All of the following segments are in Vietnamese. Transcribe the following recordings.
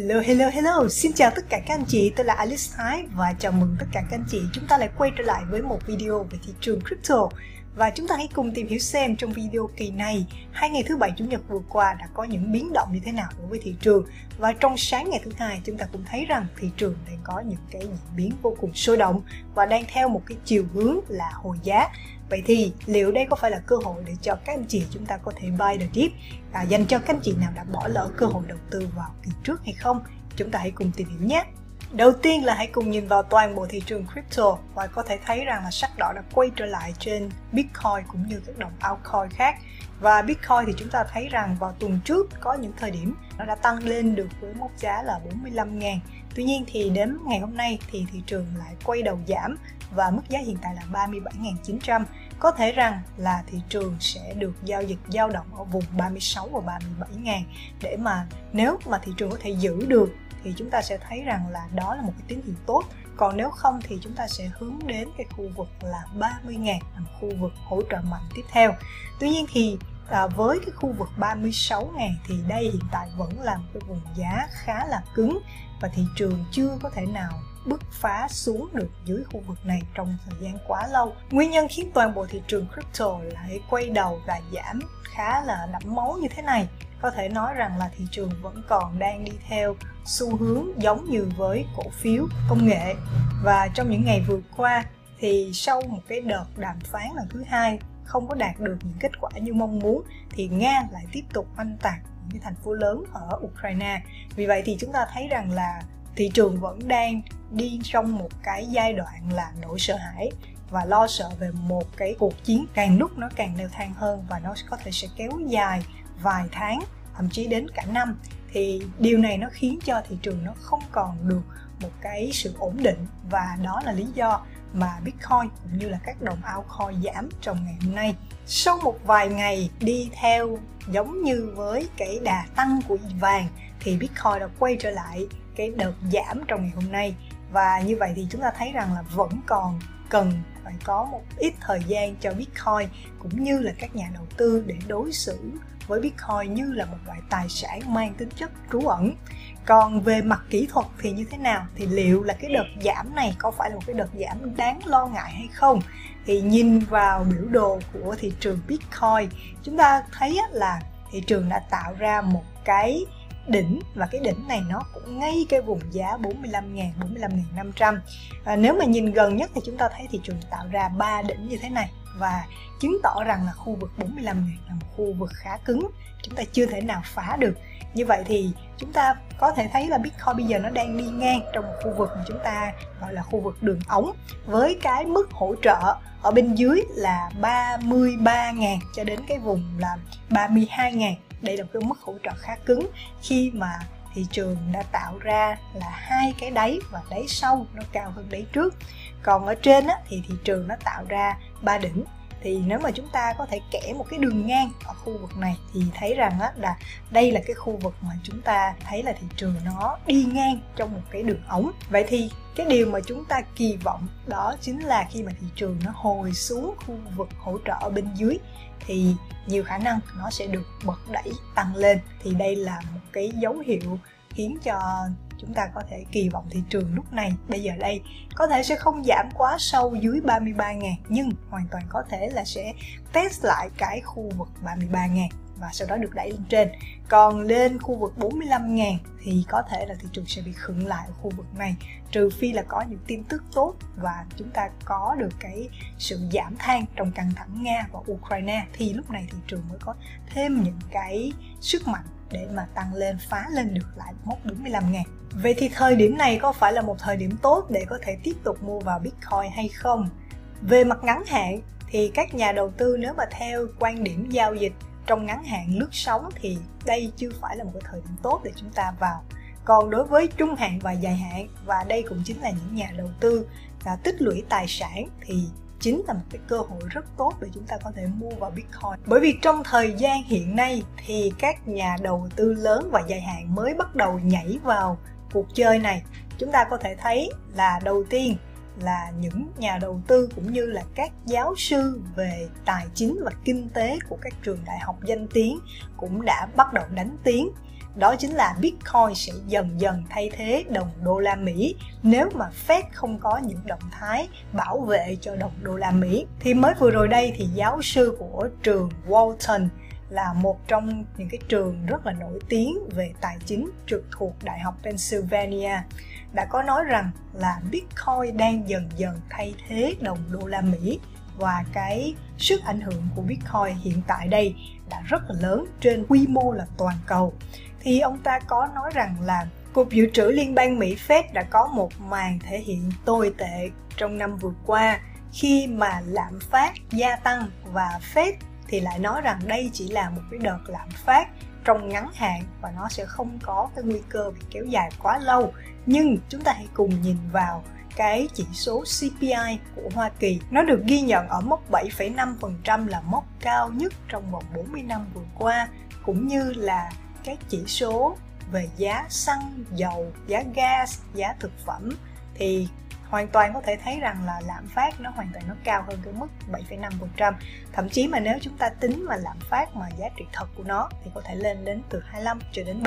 Hello, hello, hello! Xin chào tất cả các anh chị, tôi là Alice Thái và chào mừng tất cả các anh chị. Chúng ta lại quay trở lại với một video về thị trường crypto. Và chúng ta hãy cùng tìm hiểu xem trong video kỳ này hai ngày thứ bảy chủ nhật vừa qua đã có những biến động như thế nào đối với thị trường. Và trong sáng ngày thứ hai chúng ta cũng thấy rằng thị trường đang có những cái diễn biến vô cùng sôi động và đang theo một cái chiều hướng là hồi giá. Vậy thì liệu đây có phải là cơ hội để cho các anh chị chúng ta có thể buy the dip à, dành cho các anh chị nào đã bỏ lỡ cơ hội đầu tư vào kỳ trước hay không? Chúng ta hãy cùng tìm hiểu nhé! Đầu tiên là hãy cùng nhìn vào toàn bộ thị trường crypto và có thể thấy rằng là sắc đỏ đã quay trở lại trên Bitcoin cũng như các đồng altcoin khác. Và Bitcoin thì chúng ta thấy rằng vào tuần trước có những thời điểm nó đã tăng lên được với mốc giá là 45 ngàn. Tuy nhiên thì đến ngày hôm nay thì thị trường lại quay đầu giảm và mức giá hiện tại là 37.900 có thể rằng là thị trường sẽ được giao dịch dao động ở vùng 36 và 37 ngàn. Để mà nếu mà thị trường có thể giữ được thì chúng ta sẽ thấy rằng là đó là một cái tín hiệu tốt. Còn nếu không thì chúng ta sẽ hướng đến cái khu vực là 30 ngàn là một khu vực hỗ trợ mạnh tiếp theo. Tuy nhiên thì à, với cái khu vực 36 ngàn thì đây hiện tại vẫn là một cái vùng giá khá là cứng và thị trường chưa có thể nào bứt phá xuống được dưới khu vực này trong thời gian quá lâu. Nguyên nhân khiến toàn bộ thị trường crypto lại quay đầu và giảm khá là đẫm máu như thế này. Có thể nói rằng là thị trường vẫn còn đang đi theo xu hướng giống như với cổ phiếu công nghệ. Và trong những ngày vừa qua thì sau một cái đợt đàm phán lần thứ hai không có đạt được những kết quả như mong muốn thì nga lại tiếp tục oanh tạc những thành phố lớn ở ukraine. Vì vậy thì chúng ta thấy rằng là thị trường vẫn đang đi trong một cái giai đoạn là nỗi sợ hãi và lo sợ về một cái cuộc chiến càng lúc nó càng leo thang hơn và nó có thể sẽ kéo dài vài tháng, thậm chí đến cả năm thì điều này nó khiến cho thị trường nó không còn được một cái sự ổn định và đó là lý do mà Bitcoin cũng như là các đồng altcoin giảm trong ngày hôm nay. Sau một vài ngày đi theo giống như với cái đà tăng của vàng thì Bitcoin đã quay trở lại cái đợt giảm trong ngày hôm nay và như vậy thì chúng ta thấy rằng là vẫn còn cần phải có một ít thời gian cho Bitcoin cũng như là các nhà đầu tư để đối xử với Bitcoin như là một loại tài sản mang tính chất trú ẩn. Còn về mặt kỹ thuật thì như thế nào? Thì liệu là cái đợt giảm này có phải là một cái đợt giảm đáng lo ngại hay không? Thì nhìn vào biểu đồ của thị trường Bitcoin, chúng ta thấy là thị trường đã tạo ra một cái đỉnh. Và cái đỉnh này nó cũng ngay cái vùng giá 45.000 45.500 à, nếu mà nhìn gần nhất thì chúng ta thấy thị trường tạo ra ba đỉnh như thế này. Và chứng tỏ rằng là khu vực 45 000 là một khu vực khá cứng. Chúng ta chưa thể nào phá được. Như vậy thì chúng ta có thể thấy là Bitcoin bây giờ nó đang đi ngang trong một khu vực mà chúng ta gọi là khu vực đường ống với cái mức hỗ trợ ở bên dưới là 33.000 cho đến cái vùng là 32.000 đây là một cái mức hỗ trợ khá cứng khi mà thị trường đã tạo ra là hai cái đáy và đáy sau nó cao hơn đáy trước. Còn ở trên á, thì thị trường nó tạo ra ba đỉnh thì nếu mà chúng ta có thể kẻ một cái đường ngang ở khu vực này thì thấy rằng á, là đây là cái khu vực mà chúng ta thấy là thị trường nó đi ngang trong một cái đường ống. Vậy thì cái điều mà chúng ta kỳ vọng đó chính là khi mà thị trường nó hồi xuống khu vực hỗ trợ ở bên dưới thì nhiều khả năng nó sẽ được bật đẩy tăng lên. Thì đây là một cái dấu hiệu khiến cho chúng ta có thể kỳ vọng thị trường lúc này, bây giờ đây, có thể sẽ không giảm quá sâu dưới 33 ngàn, nhưng hoàn toàn có thể là sẽ test lại cái khu vực 33 ngàn và sau đó được đẩy lên trên. Còn lên khu vực 45 ngàn thì có thể là thị trường sẽ bị khựng lại ở khu vực này, trừ phi là có những tin tức tốt và chúng ta có được cái sự giảm than trong căng thẳng Nga và Ukraine, thì lúc này thị trường mới có thêm những cái sức mạnh để mà tăng lên, phá lên được lại mốc 45 ngàn Vậy thì thời điểm này có phải là một thời điểm tốt để có thể tiếp tục mua vào Bitcoin hay không? Về mặt ngắn hạn thì các nhà đầu tư nếu mà theo quan điểm giao dịch trong ngắn hạn lướt sóng thì đây chưa phải là một cái thời điểm tốt để chúng ta vào còn đối với trung hạn và dài hạn, và đây cũng chính là những nhà đầu tư đã tích lũy tài sản thì chính là một cái cơ hội rất tốt để chúng ta có thể mua vào Bitcoin. Bởi vì trong thời gian hiện nay thì các nhà đầu tư lớn và dài hạn mới bắt đầu nhảy vào cuộc chơi này. Chúng ta có thể thấy là đầu tiên là những nhà đầu tư cũng như là các giáo sư về tài chính và kinh tế của các trường đại học danh tiếng cũng đã bắt đầu đánh tiếng đó chính là Bitcoin sẽ dần dần thay thế đồng đô la Mỹ nếu mà Fed không có những động thái bảo vệ cho đồng đô la Mỹ. Thì mới vừa rồi đây thì giáo sư của trường Walton là một trong những cái trường rất là nổi tiếng về tài chính trực thuộc Đại học Pennsylvania, đã có nói rằng là Bitcoin đang dần dần thay thế đồng đô la Mỹ và cái sức ảnh hưởng của Bitcoin hiện tại đây đã rất là lớn, trên quy mô là toàn cầu. Thì ông ta có nói rằng là Cục Dự trữ Liên bang Mỹ Fed đã có một màn thể hiện tồi tệ trong năm vừa qua. Khi mà lạm phát gia tăng và Fed thì lại nói rằng đây chỉ là một cái đợt lạm phát trong ngắn hạn và nó sẽ không có cái nguy cơ bị kéo dài quá lâu. Nhưng chúng ta hãy cùng nhìn vào cái chỉ số CPI của Hoa Kỳ. Nó được ghi nhận ở mốc 7,5% là mốc cao nhất trong vòng 40 năm vừa qua cũng như là cái chỉ số về giá xăng, dầu, giá gas, giá thực phẩm thì hoàn toàn có thể thấy rằng là lạm phát nó hoàn toàn nó cao hơn cái mức 7,5%. Thậm chí mà nếu chúng ta tính mà lạm phát mà giá trị thật của nó thì có thể lên đến từ 25 cho đến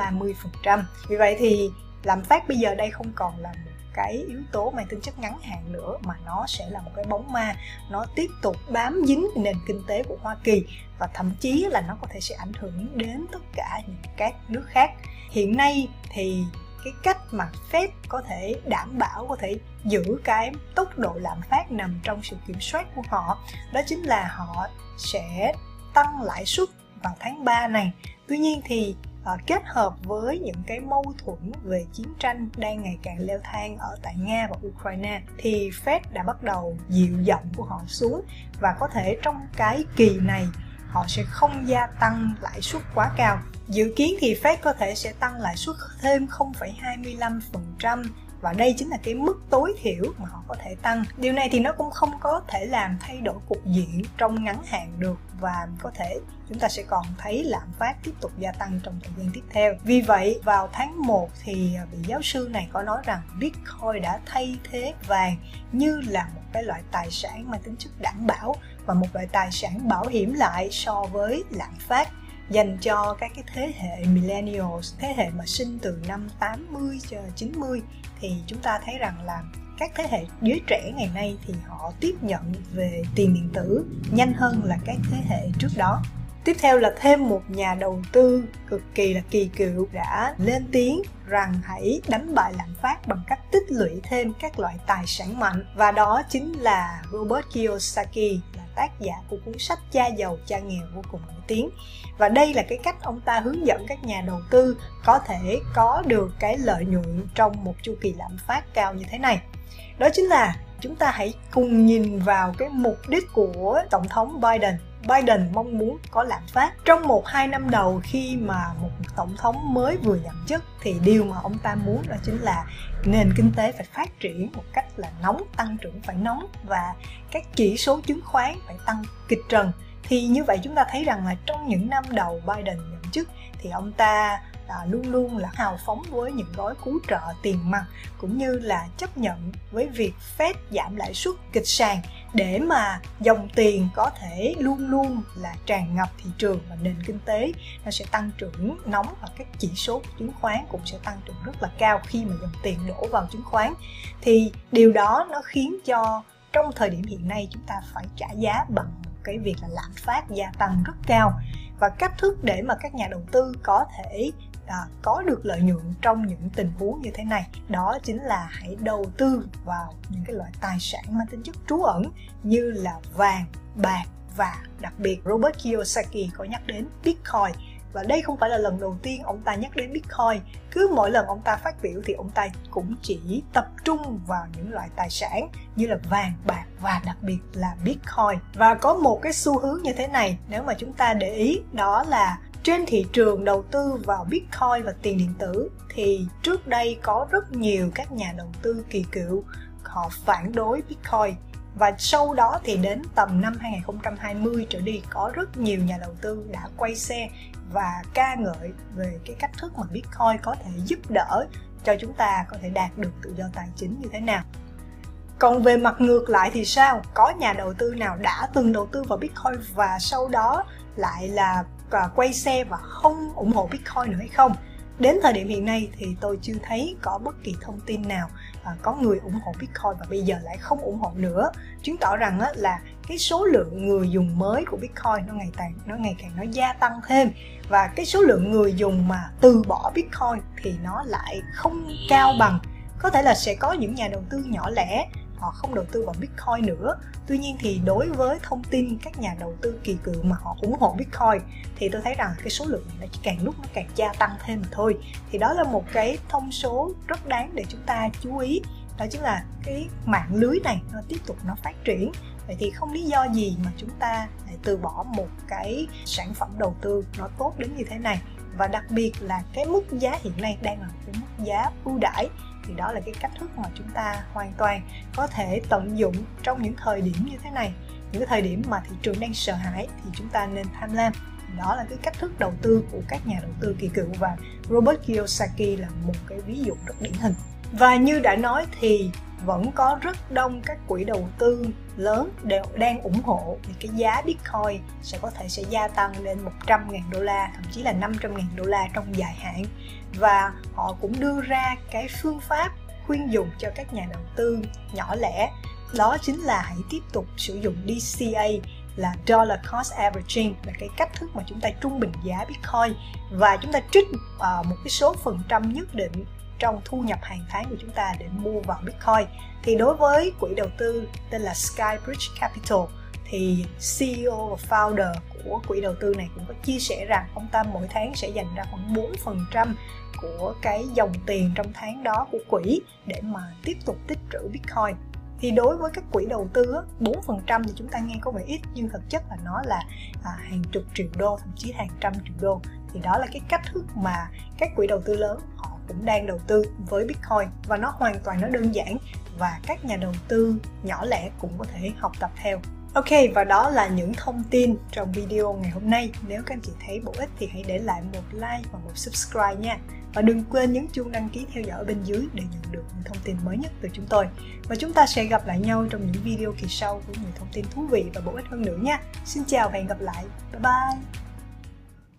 30%. Vì vậy thì lạm phát bây giờ đây không còn là một cái yếu tố mang tính chất ngắn hạn nữa mà nó sẽ là một cái bóng ma. Nó tiếp tục bám dính nền kinh tế của Hoa Kỳ và thậm chí là nó có thể sẽ ảnh hưởng đến tất cả những các nước khác. Hiện nay thì cái cách mà Fed có thể đảm bảo, có thể giữ cái tốc độ lạm phát nằm trong sự kiểm soát của họ, đó chính là họ sẽ tăng lãi suất vào tháng 3 này. Tuy nhiên thì uh, kết hợp với những cái mâu thuẫn về chiến tranh đang ngày càng leo thang ở tại Nga và Ukraine thì Fed đã bắt đầu dịu giọng của họ xuống và có thể trong cái kỳ này họ sẽ không gia tăng lãi suất quá cao. Dự kiến thì Fed có thể sẽ tăng lãi suất thêm 0,25% và đây chính là cái mức tối thiểu mà họ có thể tăng điều này thì nó cũng không có thể làm thay đổi cục diện trong ngắn hạn được và có thể chúng ta sẽ còn thấy lạm phát tiếp tục gia tăng trong thời gian tiếp theo. Vì vậy vào tháng 1 thì à, vị giáo sư này có nói rằng Bitcoin đã thay thế vàng như là một cái loại tài sản mang tính chất đảm bảo và một loại tài sản bảo hiểm lại so với lạm phát dành cho các cái thế hệ millennials, thế hệ mà sinh từ năm 80 cho 90 thì chúng ta thấy rằng là các thế hệ giới trẻ ngày nay thì họ tiếp nhận về tiền điện tử nhanh hơn là các thế hệ trước đó. Tiếp theo là thêm một nhà đầu tư cực kỳ là kỳ cựu đã lên tiếng rằng hãy đánh bại lạm phát bằng cách tích lũy thêm các loại tài sản mạnh. Và đó chính là Robert Kiyosaki, là tác giả của cuốn sách Cha giàu, cha nghèo vô cùng nổi tiếng. Và đây là cái cách ông ta hướng dẫn các nhà đầu tư có thể có được cái lợi nhuận trong một chu kỳ lạm phát cao như thế này đó chính là chúng ta hãy cùng nhìn vào cái mục đích của tổng thống Biden Biden mong muốn có lạm phát. Trong một hai năm đầu khi mà một tổng thống mới vừa nhậm chức thì điều mà ông ta muốn đó chính là nền kinh tế phải phát triển một cách là nóng, tăng trưởng phải nóng và các chỉ số chứng khoán phải tăng kịch trần. Thì như vậy chúng ta thấy rằng là trong những năm đầu Biden nhậm chức thì ông ta à, luôn luôn là hào phóng với những gói cứu trợ tiền mặt cũng như là chấp nhận với việc Fed giảm lãi suất kịch sàn để mà dòng tiền có thể luôn luôn là tràn ngập thị trường và nền kinh tế nó sẽ tăng trưởng nóng và các chỉ số chứng khoán cũng sẽ tăng trưởng rất là cao khi mà dòng tiền đổ vào chứng khoán. Thì điều đó nó khiến cho trong thời điểm hiện nay chúng ta phải trả giá bằng cái việc là lạm phát gia tăng rất cao. Và cách thức để mà các nhà đầu tư có thể à, có được lợi nhuận trong những tình huống như thế này. Đó chính là hãy đầu tư vào những cái loại tài sản mang tính chất trú ẩn như là vàng bạc và đặc biệt Robert Kiyosaki có nhắc đến Bitcoin. Và đây không phải là lần đầu tiên ông ta nhắc đến Bitcoin. Cứ mỗi lần ông ta phát biểu thì ông ta cũng chỉ tập trung vào những loại tài sản như là vàng bạc và đặc biệt là Bitcoin. Và có một cái xu hướng như thế này nếu mà chúng ta để ý đó là trên thị trường đầu tư vào Bitcoin và tiền điện tử thì trước đây có rất nhiều các nhà đầu tư kỳ cựu, họ phản đối Bitcoin và sau đó thì đến tầm năm 2020 trở đi, có rất nhiều nhà đầu tư đã quay xe và ca ngợi về cái cách thức mà Bitcoin có thể giúp đỡ cho chúng ta có thể đạt được tự do tài chính như thế nào. Còn về mặt ngược lại thì sao? Có nhà đầu tư nào đã từng đầu tư vào Bitcoin và sau đó lại là À, quay xe và không ủng hộ Bitcoin nữa hay không? đến thời điểm hiện nay thì tôi chưa thấy có bất kỳ thông tin nào à, có người ủng hộ Bitcoin và bây giờ lại không ủng hộ nữa. Chứng tỏ rằng á, là cái số lượng người dùng mới của Bitcoin nó ngày càng nó ngày càng nó gia tăng thêm. Và cái số lượng người dùng mà từ bỏ Bitcoin thì nó lại không cao bằng. Có thể là sẽ có những nhà đầu tư nhỏ lẻ họ không đầu tư vào Bitcoin nữa. Tuy nhiên thì đối với thông tin các nhà đầu tư kỳ cựu mà họ ủng hộ Bitcoin, thì tôi thấy rằng cái số lượng này chỉ càng lúc nó càng gia tăng thêm mà thôi. Thì đó là một cái thông số rất đáng để chúng ta chú ý. Đó chính là cái mạng lưới này nó tiếp tục nó phát triển vậy thì không lý do gì mà chúng ta lại từ bỏ một cái sản phẩm đầu tư nó tốt đến như thế này và đặc biệt là cái mức giá hiện nay đang là cái mức giá ưu đãi thì đó là cái cách thức mà chúng ta hoàn toàn có thể tận dụng trong những thời điểm như thế này. Những cái thời điểm mà thị trường đang sợ hãi thì chúng ta nên tham lam. Đó là cái cách thức đầu tư của các nhà đầu tư kỳ cựu và Robert Kiyosaki là một cái ví dụ rất điển hình. Và như đã nói thì vẫn có rất đông các quỹ đầu tư lớn đều đang ủng hộ. Thì cái giá Bitcoin sẽ có thể sẽ gia tăng lên 100 ngàn đô la thậm chí là 500 ngàn đô la trong dài hạn. Và họ cũng đưa ra cái phương pháp khuyên dùng cho các nhà đầu tư nhỏ lẻ. Đó chính là hãy tiếp tục sử dụng DCA là dollar cost averaging là cái cách thức mà chúng ta trung bình giá Bitcoin. Và chúng ta trích uh, một cái số phần trăm nhất định trong thu nhập hàng tháng của chúng ta để mua vào Bitcoin. Thì đối với quỹ đầu tư tên là Skybridge Capital thì CEO và founder của quỹ đầu tư này cũng có chia sẻ rằng ông ta mỗi tháng sẽ dành ra khoảng 4% của cái dòng tiền trong tháng đó của quỹ để mà tiếp tục tích trữ Bitcoin thì đối với các quỹ đầu tư 4% thì chúng ta nghe có vẻ ít nhưng thực chất là nó là à, hàng chục triệu đô thậm chí hàng trăm triệu đô thì đó là cái cách thức mà các quỹ đầu tư lớn họ cũng đang đầu tư với Bitcoin và nó hoàn toàn nó đơn giản và các nhà đầu tư nhỏ lẻ cũng có thể học tập theo. Ok, và đó là những thông tin trong video ngày hôm nay. Nếu các anh chị thấy bổ ích thì hãy để lại một like và một subscribe nha. Và đừng quên nhấn chuông đăng ký theo dõi ở bên dưới để nhận được những thông tin mới nhất từ chúng tôi. Và chúng ta sẽ gặp lại nhau trong những video kỳ sau với nhiều thông tin thú vị và bổ ích hơn nữa nha. Xin chào và hẹn gặp lại. Bye bye!